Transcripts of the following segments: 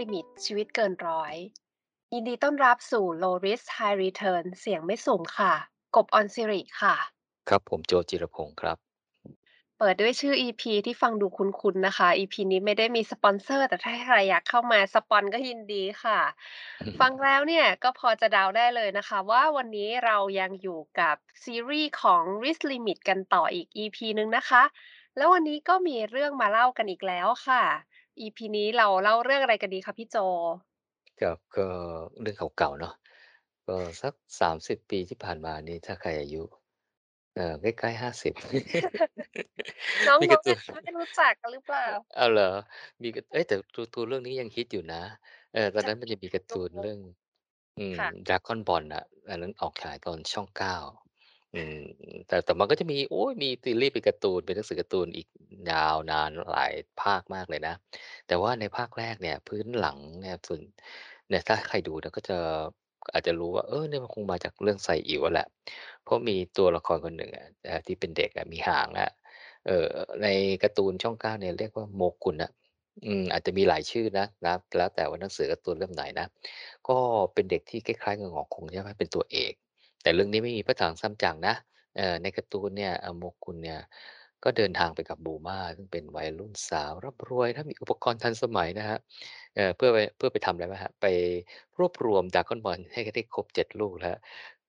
limit ชีวิตเกินร้อยยินดีต้อนรับสู่ Low Risk High Return เสี่ยงไม่สูงค่ะ กบอรศิริค่ะ ครับผมโจจิรพงศ์ครับ เปิดด้วยชื่อ EP ที่ฟังดูคุ้นๆนะคะ EP นี้ไม่ได้มีสปอนเซอร์ แต่ถ้าใครอยากเข้ามาสปอนก็ยินดีค่ะ ฟังแล้วเนี่ยก็พอจะเดาได้เลยนะคะ ว่าวันนี้เรายังอยู่กับซีรีส์ของ Risk Limit กันต่ออีก EP หนึ่งนะคะ แล้ววันนี้ก็มีเรื่องมาเล่ากันอีกแล้วค่ะ EP นี้เราเล่าเรื่องอะไรกันดีคะพี่โจ?ครับก็เรื่องเก่าๆเนาะก็สัก30ปีที่ผ่านมานี่ถ้าใครอายุ เอ่อใกล้ๆ50น้องมีการ์ตๆอูาจนจะไม่รู้จักกันหรือเปล่า?อ้าวเหรอ?มีกาเอ๊ะแต่การ์ตูนเรื่องนี้ยังฮิตอยู่นะเออตอนใช่นั้นมันจะมีการ์ตูนเรื่อง อืมค่ะ Dragon Ball อะอันนั้นออกฉายตอนช่อง9 อืม แต่ แต่มันก็จะมี โอ๊ย มีซีรีส์เป็นการ์ตูน เป็นหนังสือการ์ตูนอีกยาวนานหลายภาคมากเลยนะ แต่ว่าในภาคแรกเนี่ย พื้นหลังเนี่ย ส่วน เนี่ย ถ้าใครดูเนี่ยก็จะ อาจจะรู้ว่า เออ เนี่ยมันคงมาจากเรื่องไซอิ๋วอะแหละ เพราะมีตัวละครคนหนึ่งอะ อ่า ที่เป็นเด็กอะ มีหางอะ เอ่อ ในการ์ตูนช่อง 9 เนี่ยเรียกว่าโมกุนอะ อืม อาจจะมีหลายชื่อนะ นะ แล้วแต่ว่าหนังสือการ์ตูนเล่มไหนนะ ก็เป็นเด็กที่คล้าย ๆ กับงอคง ใช่ไหม เป็นตัวเอก แต่เรื่องนี้ไม่มีพระถังซัมจั๋งนะในการ์ตูนเนี่ยโมกุนเนี่ยก็เดินทางไปกับบูมาซึ่งเป็นวัยรุ่นสาวร่ำรวยนะมีอุปกรณ์ทันสมัยนะครับเเพื่อไปเพื่อไปทำอะไรไหมครับ?ไปรวบรวม Dragon Ball ให้ได้ครบ7ลูกแล้ว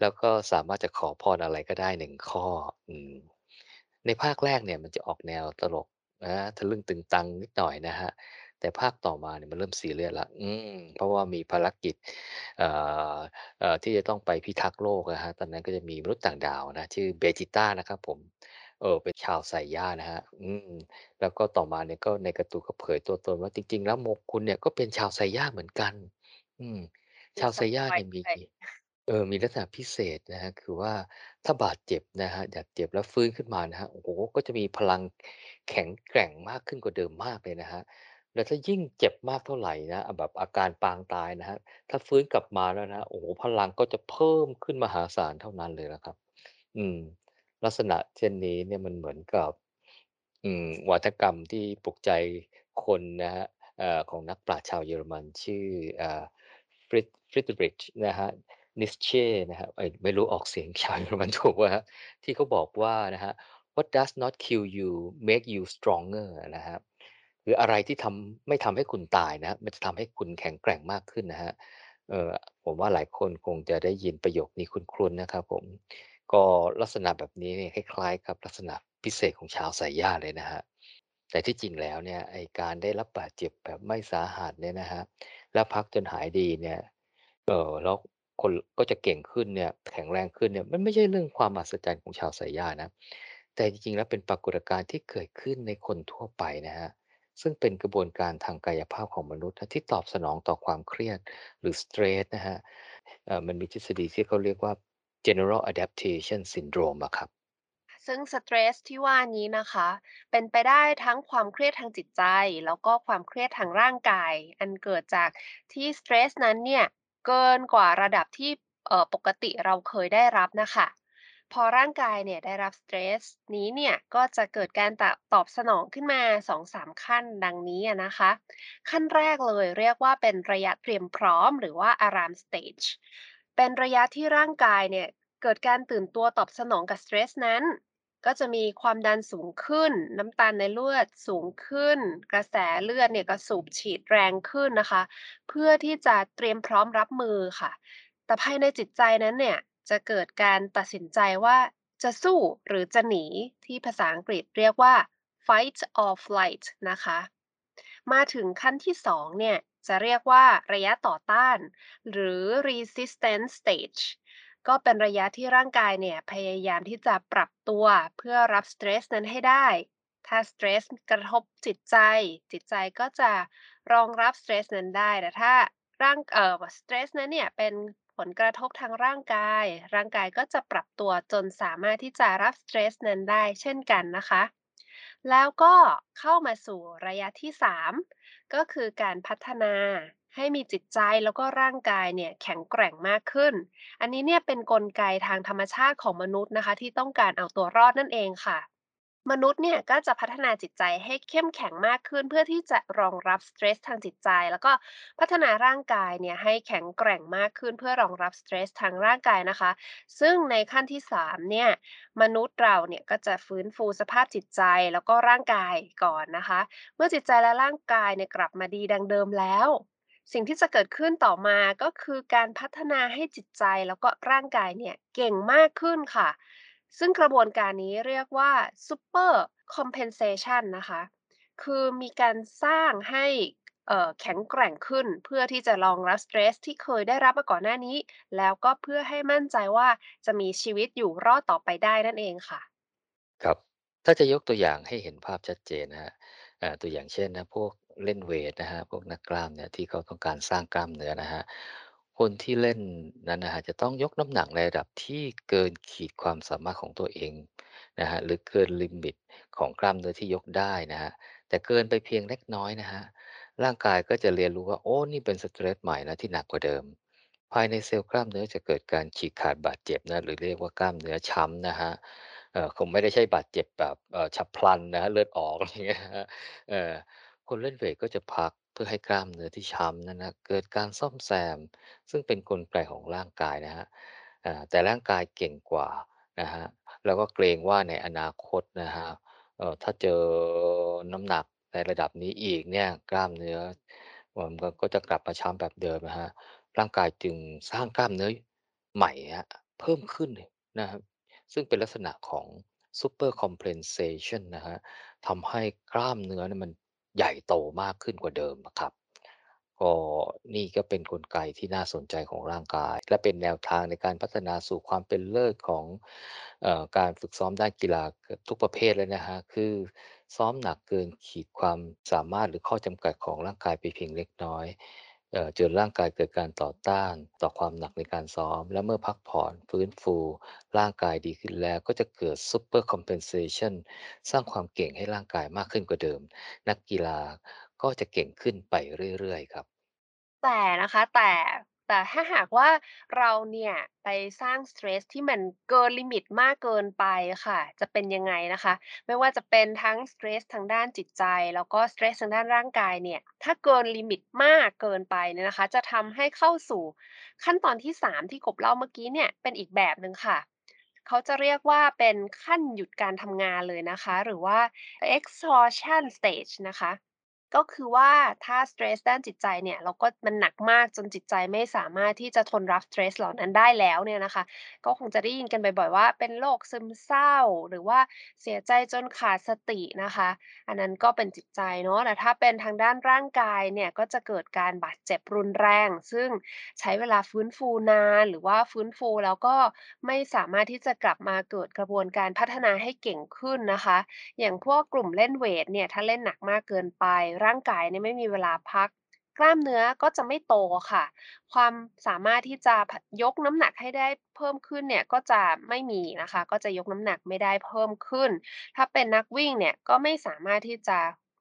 แล้วก็สามารถจะขอพรอะไรก็ได้1ข้ออในภาคแรกเนี่ยมันจะออกแนวตลกอาทะลึ่งตึงตังนิดหน่อยนะครับ แต่ภาคต่อมาเนี่ยมันเริ่มซีเรียสแล้วอืมเพราะว่ามีภารกิจเอ่อเอ่อที่จะต้องไปพิทักษ์โลกอะครับตอนนั้นก็จะมีมนุษย์ต่างดาวนะ ชื่อเบจิต้านะครับผม เอ่อเป็นชาวไซย่านะครับอืม แล้วก็ต่อมาเนี่ยก็ในการ์ตูนก็เผยตัวตนว่าจริง ๆ แล้วโมกุนเนี่ยก็เป็นชาวไซย่าเหมือนกัน อืมมชีาวไสซย่าปอยลเ์นี่ยมี ด้วย เอ่อมีลักษณะพิเศษนะครับคือว่าถ้าบาดเจ็บนะครับบาดเจ็บแล้วฟื้นขึ้นมานะครับโอ้โฮก็จะมีพลังแข็งแกร่งมากขึ้นกว่าเดิมมากเลยนะครับ แล้วถ้ายิ่งเจ็บมากเท่าไรนะ แบบอาการปางตายนะครับ ถ้าฟื้นกลับมาแล้วนะ โอ้โฮ พลังก็จะเพิ่มขึ้นมหาศาลเท่านั้นเลยนะครับ อืม ลักษณะเช่นนี้เนี่ยมันเหมือนกับ อืม วาทกรรมที่ปลุกใจคนนะครับ เอ่อ ของนักปราชญ์ชาวเยอรมันชื่ออ่า Fried Friedrich นะครับ Nietzsche นะครับ เอ๊ย ไม่รู้ออกเสียงชาวเยอรมันถูกเปล่าครับ?ที่เขาบอกว่านะครับ "What does not kill you make you stronger" นะครับ คืออะไรที่ทำไม่ทำให้คุณตายนะมันจะทำให้คุณแข็งแกร่งมากขึ้นนะครับเออผมว่าหลายคนคงจะได้ยินประโยคนี้คุ้นๆนะครับ ผมก็ลักษณะแบบนี้เนี่ยคล้ายๆกับลักษณะพิเศษของชาวไซย่าเลยนะครับแต่ที่จริงแล้วเนี่ยไอการได้รับบาดเจ็บแบบไม่สาหัสเนี่ยนะครับแล้วพักจนหายดีเนี่ยเออแล้วคนก็จะเก่งขึ้นเนี่ยแข็งแรงขึ้นเนี่ยมันไม่ใช่เรื่องความมหัศจรรย์ของชาวไซย่านะ แต่จริงๆแล้วเป็นปรากฏการณ์ที่เกิดขึ้นในคนทั่วไปนะครับ ซึ่งเป็นกระบวนการทางกายภาพของมนุษย์ที่ตอบสนองต่อความเครียดหรือสเตรสนะครับเอ่อมันมีทฤษฎีที่เขาเรียกว่า General Adaptation Syndrome อะครับ ซึ่งสเตรสที่ว่านี้นะคะ เป็นไปได้ทั้งความเครียดทางจิตใจ แล้วก็ความเครียดทางร่างกาย อันเกิดจากที่สเตรสนั้นเนี่ย เกินกว่าระดับที่ปกติเราเคยได้รับนะคะ พอร่างกายเนี่ยได้รับสเตรสนี้เนี่ยก็จะเกิดการตตอบสนองขึ้นมา2-3ขั้นดังนี้นะคะ ขั้นแรกเลยเรียกว่าเป็นระยะเตรียมพร้อมหรือว่า Alarm Stage เป็นระยะที่ร่างกายเนี่ยเกิดการตื่นตัวตอบสนองกับสเตรสนั้น ก็จะมีความดันสูงขึ้น น้ำตาลในเลือดสูงขึ้น กระแสเลือดเนี่ยก็สูบฉีดแรงขึ้นนะคะ เพื่อที่จะเตรียมพร้อมรับมือค่ะ แต่ภายในจิตใจนั้นเนี่ย จะเกิดการตัดสินใจว่าจะสู้หรือจะหนีที่ภาษาอังกฤษเรียกว่า Fight or Flight นะคะ มาถึงขั้นที่2เนี่ย จะเรียกว่าระยะต่อต้าน หรือ Resistance Stage ก็เป็นระยะที่ร่างกายเนี่ย พยายามที่จะปรับตัวเพื่อรับสเตรสนั้นให้ได้ ถ้าสเตรสกระทบจิตใจ จิตใจก็จะรองรับสเตรสนั้นได้ แต่ถ้าร่างเอ่อสเตรสนั้นเนี่ยเป็น ลกระทบทางร่างกาย ร่างกายก็จะปรับตัวจนสามารถที่จะรับสเตรสนั้นได้เช่นกันนะคะ แล้วก็เข้ามาสู่ระยะที่ 3 ก็คือการพัฒนาให้มีจิตใจแล้วก็ร่างกายเนี่ยแข็งแกร่งมากขึ้น อันนี้เนี่ยเป็นกลไกทางธรรมชาติของมนุษย์นะคะ ที่ต้องการเอาตัวรอดนั่นเองค่ะ มนุษย์เนี่ยก็จะพัฒนาจิตใจให้เข้มแข็งมากขึ้น เพื่อที่จะรองรับสเตรสทางจิตใจ แล้วก็พัฒนาร่างกายเนี่ยให้แข็งแกร่งมากขึ้น เพื่อรองรับสเตรสทางร่างกายนะคะ ซึ่งในขั้นที่3เนี่ยมนุษย์เราเนี่ยก็จะฟื้นฟูสภาพจิตใจแล้วก็ร่างกายก่อนนะคะ เมื่อจิตใจและร่างกายเนี่ยกลับมาดีดังเดิมแล้ว สิ่งที่จะเกิดขึ้นต่อมาก็คือการพัฒนาให้จิตใจแล้วก็ร่างกายเนี่ยเก่งมากขึ้นค่ะ ซึ่งกระบวนการนี้เรียกว่า Super Compensation นะคะ คือมีการสร้างให้แข็งแกร่งขึ้นเพื่อที่จะรองรับสเตรสที่เคยได้รับมาก่อนหน้านี้ แล้วก็เพื่อให้มั่นใจว่าจะมีชีวิตอยู่รอดต่อไปได้นั่นเองค่ะ ครับ ถ้าจะยกตัวอย่างให้เห็นภาพชัดเจนนะครับอ่าตัวอย่างเช่นนะพวกเล่นเวตนะครับพวกนักกล้ามเนี่ยที่เขาต้องการสร้างกล้ามเนื้อนะครับ คนที่เล่นนั้นนะครับจะต้องยกน้ำหนักในระดับที่เกินขีดความสามารถของตัวเองนะครับหรือเกิน limit ของกล้ามเนื้อที่ยกได้นะครับแต่เกินไปเพียงเล็กน้อยนะครับร่างกายก็จะเรียนรู้ว่าโอ้นี่เป็น stress ใหม่นะที่หนักกว่าเดิม ภายในเซลล์กล้ามเนื้อจะเกิดการฉีกขาดบาดเจ็บนะหรือเรียกว่ากล้ามเนื้อช้ำนะครับเอ่อคงไม่ได้ใช่บาดเจ็บแบบเอ่อฉับพลันนะครับเลือดออกอะไรอย่างเงี้ยครับเออคนเล่นเวตก็จะพัก เพื่อให้กล้ามเนื้อที่ช้ำนั้นนะเกิดการซ่อมแซม ซึ่งเป็นกลไกของร่างกายนะครับอ่าแต่ร่างกายเก่งกว่านะครับแล้วก็เกรงว่าในอนาคตนะครับเอ่อถ้าเจอน้ำหนักในระดับนี้อีกเนี่ยกล้ามเนื้อมันก็ก็จะกลับมาช้ำแบบเดิมนะครับร่างกายจึงสร้างกล้ามเนื้อใหม่ครับเพิ่มขึ้นนะครับซึ่งเป็นลักษณะของ Super Compensation นะครับทำให้กล้ามเนื้อเนี่ยมัน ใหญ่โตมากขึ้นกว่าเดิมอะครับก็นี่ก็เป็นนกลไกที่น่าสนใจของร่างกาย และเป็นแนวทางในการพัฒนาสู่ความเป็นเลิศของออการฝึกซ้อมด้านกีฬาทุกประเภทเลยนะฮะคือซ้อมหนักเกินขีดความสามารถหรือข้อจำกัดของร่างกายไปเพียงเล็กน้อย จนร่างกายเกิดการต่อต้านต่อความหนักในการซ้อม และเมื่อพักผ่อนฟื้นฟู ร่างกายดีขึ้นแล้วก็จะเกิดซ u เปอร์คอมเพนเซชันสร้างความเก่งให้ร่างกายมากขึ้นกว่าเดิม นักกีฬาก็จะเก่งขึ้นไปเรื่อยๆครับ แต่นะคะ แต่ แต่ถ้าหากว่าเราเนี่ยไปสร้าง stress ที่มันเกิน limit มากเกินไปค่ะ จะเป็นยังไงนะคะ ไม่ว่าจะเป็นทั้ง stress ทางด้านจิตใจ แล้วก็ stress ทางด้านร่างกายเนี่ย ถ้าเกิน limit มากเกินไปเนี่ยนะคะ จะทำให้เข้าสู่ขั้นตอนที่ 3 ที่กบเล่าเมื่อกี้เนี่ยเป็นอีกแบบหนึ่งค่ะเขาจะเรียกว่าเป็นขั้นหยุดการทำงานเลยนะคะ หรือว่า exhaustion stage นะคะ ก็คือว่าถ้า stress ด้านจิตใจเนี่ยเราก็มันหนักมากจนจิตใจไม่สามารถที่จะทนรับ stress เหล่านั้นได้แล้วเนี่ยนะคะ ก็คงจะได้ยินกันบ่อยๆว่า เป็นโรคซึมเศร้า หรือว่าเสียใจจนขาดสตินะคะ อันนั้นก็เป็นจิตใจเนาะแต่ถ้าเป็นทางด้านร่างกายเนี่ยก็จะเกิดการบาดเจ็บรุนแรง ซึ่งใช้เวลาฟื้นฟูนานหรือว่าฟื้นฟูแล้วก็ไม่สามารถที่จะกลับมาเกิดกระบวนการพัฒนาให้เก่งขึ้นนะคะ อย่างพวกกลุ่มเล่นเวตเนี่ยถ้าเล่นหนักมากเกินไปร่างกายเนี่ยไม่มีเวลาพัก กล้ามเนื้อก็จะไม่โตค่ะ ความสามารถที่จะยกน้ำหนักให้ได้เพิ่มขึ้นเนี่ยก็จะไม่มีนะคะ ก็จะยกน้ำหนักไม่ได้เพิ่มขึ้น ถ้าเป็นนักวิ่งเนี่ยก็ไม่สามารถที่จะ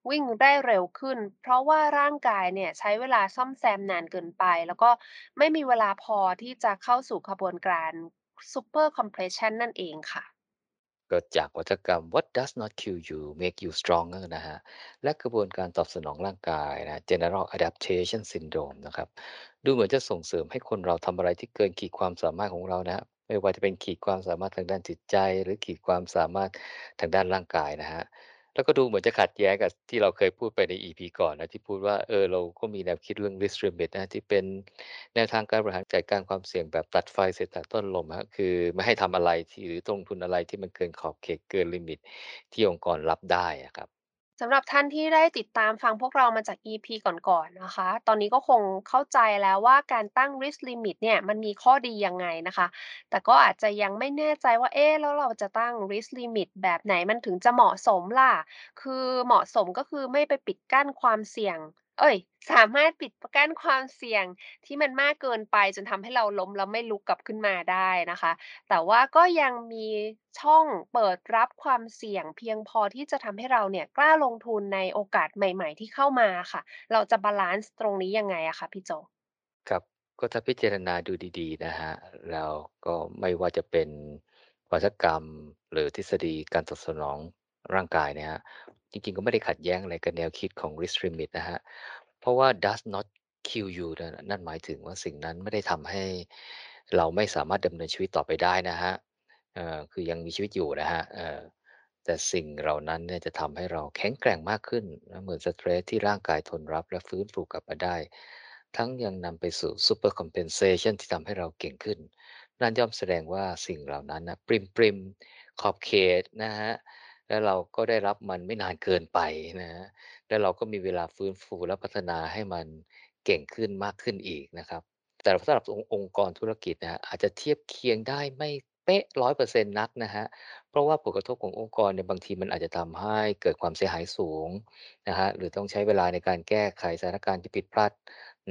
วิ่งได้เร็วขึ้น เพราะว่าร่างกายเนี่ยใช้เวลาซ่อมแซมนานเกินไป แล้วก็ไม่มีเวลาพอที่จะเข้าสู่กระบวนการ Super Compression นั่นเองค่ะ เกิดจากวัฏกรรม What does not kill you make you stronger นะฮะ และกระบวนการตอบสนองร่างกายนะ General Adaptation Syndrome นะครับ ดูเหมือนจะส่งเสริมให้คนเราทำอะไรที่เกินขีดความสามารถของเรานะครับไม่ว่าจะเป็นขีดความสามารถทางด้านจิตใจ หรือขีดความสามารถทางด้านร่างกายนะฮะ แล้วก็ดูเหมือนจะขัดแย้งกับที่เราเคยพูดไปใน EP ก่อนนะที่พูดว่าเออเราก็มีแนวคิดเรื่อง risk limit นะที่เป็นแนวทางการบริหารจัดการความเสี่ยงแบบตัดไฟเสียแต่ต้นลมฮะคือไม่ให้ทำอะไรที่หรือลงทุนอะไรที่มันเกินขอบเขตเกิน limit ที่องค์กรรับได้อะครับ สำหรับท่านที่ได้ติดตามฟังพวกเรามาจาก EP ก่อนๆนะคะ ตอนนี้ก็คงเข้าใจแล้วว่าการตั้ง risk limit เนี่ยมันมีข้อดียังไงนะคะ แต่ก็อาจจะยังไม่แน่ใจว่าเอ๊ะแล้วเราจะตั้ง risk limit แบบไหนมันถึงจะเหมาะสมล่ะ คือเหมาะสมก็คือไม่ไปปิดกั้นความเสี่ยง เอ๊ยสามารถปิดกั้นความเสี่ยงที่มันมากเกินไป จนทำให้เราล้มแล้วไม่ลุกกลับขึ้นมาได้นะคะ แต่ว่าก็ยังมีช่องเปิดรับความเสี่ยง เพียงพอที่จะทำให้เราเนี่ยกล้าลงทุนในโอกาสใหม่ ๆ ที่เข้ามาค่ะ เราจะบาลันซ์ตรงนี้ยังไงอะคะพี่โจ ครับก็ถ้าพิจารณาดูดีๆนะฮะแล้วก็ไม่ว่าจะเป็นวัฒกรรมหรือทฤษฎีการตอบสนองร่างกายเนี่ยครับ จริง ๆ ก็ไม่ได้ขัดแย้งอะไรกับแนวคิดของ Risk Limit นะครับ เพราะว่า does not kill you นั่นนั่นหมายถึงว่าสิ่งนั้นไม่ได้ทำให้เราไม่สามารถดำเนินชีวิตต่อไปได้นะครับ เอ่อ คือยังมีชีวิตอยู่นะครับ เอ่อ แต่สิ่งเหล่านั้นเนี่ยจะทำให้เราแข็งแกร่งมากขึ้นนะเหมือนสเตรสที่ร่างกายทนรับและฟื้นฟูกลับมาได้ ทั้งยังนำไปสู่ Super Compensation ที่ทำให้เราเก่งขึ้น นั่นย่อมแสดงว่าสิ่งเหล่านั้นนะปริมๆขอบเขตนะฮะ แล้วเราก็ได้รับมันไม่นานเกินไปนะฮะแล้วเราก็มีเวลาฟื้นฟูและพัฒนาให้มันเก่งขึ้นมากขึ้นอีกนะครับ แต่สำหรับองค์องกรธุรกิจนะอาจจะเทียบเคียงได้ไม่เป๊ะ100%นต์นักนะฮะเพราะว่าผลกระทบขององค์กรเนี่ยบางทีมันอาจจะทำให้เกิดความเสียหายสูงนะฮะหรือต้องใช้เวลาในการแก้ไขสถานการณ์ที่ผิดพลาด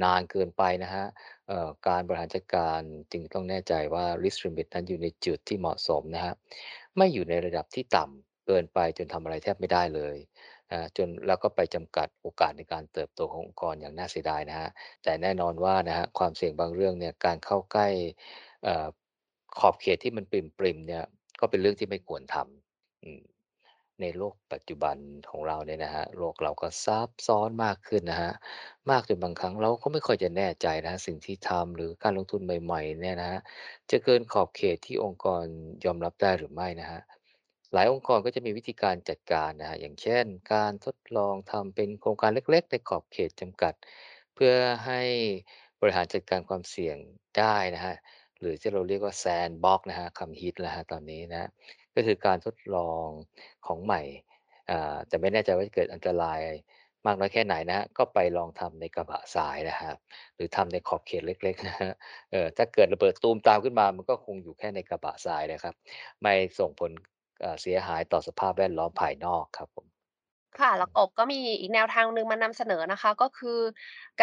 นานเกินไปนะฮะการบริหารจัดการจึงต้องแน่ใจว่า risk limit นั้นอยู่ในจุดที่เหมาะสมนะครับไม่อยู่ในระดับที่ต่ำ เกินไปจนทำอะไรแทบไม่ได้เลยอ่าจนแล้วก็ไปจำกัดโอกาสในการเติบโตขององค์กรอย่างน่าเสียดายนะครับแต่แน่นอนว่านะครับความเสี่ยงบางเรื่องเนี่ยการเข้าใกล้อ่อขอบเขตที่มันปริ่มเนี่ยก็เป็นเรื่องที่ไม่ควรทำในโลกปัจจุบันของเราเนี่ยนะฮะโลกเราก็ซับซ้อนมากขึ้นนะฮะมากจนบางครั้งเราก็ไม่ค่อยจะแน่ใจนะ สิ่งที่ทำหรือการลงทุนใหม่ๆเนี่ยนะฮะจะเกินขอบเขตที่องค์กรยอมรับได้หรือไม่นะฮะ หลายองค์กรก็จะมีวิธีการจัดการนะฮะอย่างเช่น การทดลองทำเป็นโครงการเล็กๆ ในขอบเขตจำกัด เพื่อให้บริหารจัดการความเสี่ยงได้นะฮะหรือที่เราเรียกว่า Sandbox นะฮะคำฮิตแล้วครับตอนนี้นะก็คือการทดลองของใหม่อ่าแต่ไม่แน่ใจว่าจะเกิดอันตรายมากน้อยแค่ไหนนะครับก็ไปลองทำในกระบะทรายนะครับหรือทำในขอบเขตเล็กๆนะครับเอ่อถ้าเกิดระเบิดตูมตามขึ้นมา มันก็คงอยู่แค่ในกระบะทรายนะครับ ไม่ส่งผล อ่าเสียหายต่อสภาพแวดล้อมภายนอกครับผม ค่ะแล้วกบก็มีอีกแนวทางหนึ่งมานำเสนอนะคะ ก็คือ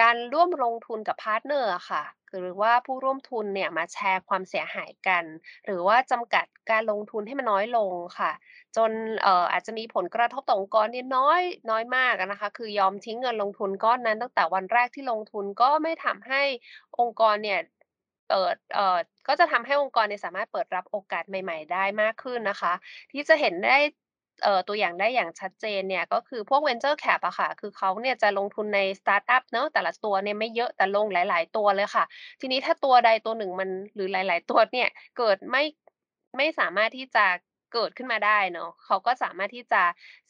การร่วมลงทุนกับ partner ค่ะ หรือว่าผู้ร่วมทุนเนี่ยมาแชร์ความเสียหายกัน หรือว่าจำกัดการลงทุนให้มันน้อยลงค่ะ จนเอ่ออาจจะมีผลกระทบต่อองค์กรเนี่ยน้อยน้อยมากอะนะคะ คือยอมทิ้งเงินลงทุนก้อนนั้นตั้งแต่วันแรกที่ลงทุนก็ไม่ทำให้องค์กรเนี่ย เปิดเอ่อก็จะทำให้องค์กรเนี่ยสามารถเปิดรับโอกาสใหม่ ๆ ได้มากขึ้นนะคะ ที่จะเห็นได้เอ่อตัวอย่างได้อย่างชัดเจนเนี่ยก็คือพวก Venture Cap อะค่ะ คือเขาเนี่ยจะลงทุนในสตาร์ตอัปเนาะแต่ละตัวเนี่ยไม่เยอะแต่ลงหลาย ๆ ตัวเลยค่ะ ทีนี้ถ้าตัวใดตัวหนึ่งมันหรือหลาย ๆ ตัวเนี่ยเกิดไม่ไม่สามารถที่จะเกิดขึ้นมาได้เนาะเขาก็สามารถที่จะ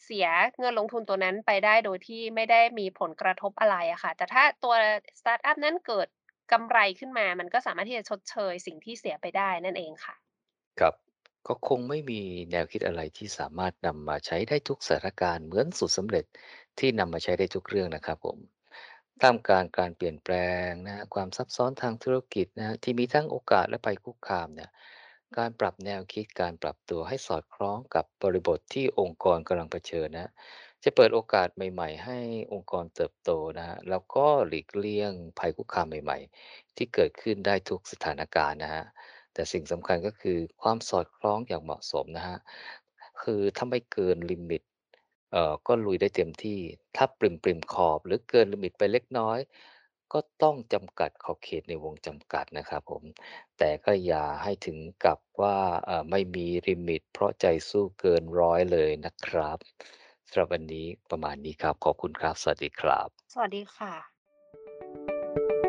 เสียเงินลงทุนตัวนั้นไปได้โดยที่ไม่ได้มีผลกระทบอะไรอะค่ะ แต่ถ้าตัวสตาร์ตอัปนั้นเกิด กำไรขึ้นมา มันก็สามารถที่จะชดเชยสิ่งที่เสียไปได้นั่นเองค่ะ ครับ ก็คงไม่มีแนวคิดอะไรที่สามารถนำมาใช้ได้ทุกสถานการณ์เหมือนสูตรสำเร็จที่นำมาใช้ได้ทุกเรื่องนะครับผมท่ามกางการเปลี่ยนแปลงนะความซับซ้อนทางธุรกิจนะที่มีทั้งโอกาสและภัยคุกคามเนี่ยการปรับแนวคิดการปรับตัวให้สอดคล้องกับบริบทที่องค์กรกำลังเผชิญนะ จะเปิดโอกาสใหม่ ๆ ให้องค์กรเติบโตนะฮะแล้วก็หลีกเลี่ยงภัยคุกคามใหม่ ๆ ที่เกิดขึ้นได้ทุกสถานการณ์นะฮะแต่สิ่งสำคัญก็คือความสอดคล้องอย่างเหมาะสมนะฮะคือถ้าไม่เกิน limit เอ่อก็ลุยได้เต็มที่ถ้าปริ่มขอบ หรือเกิน limit ไปเล็กน้อย ก็ต้องจำกัดขอบเขตในวงจำกัดนะครับผม แต่ก็อย่าให้ถึงกับว่าเอ่อไม่มี limit เพราะใจสู้เกินร้อยเลยนะครับ สำหรับวันนี้ประมาณนี้ครับ ขอบคุณครับ สวัสดีครับ สวัสดีค่ะ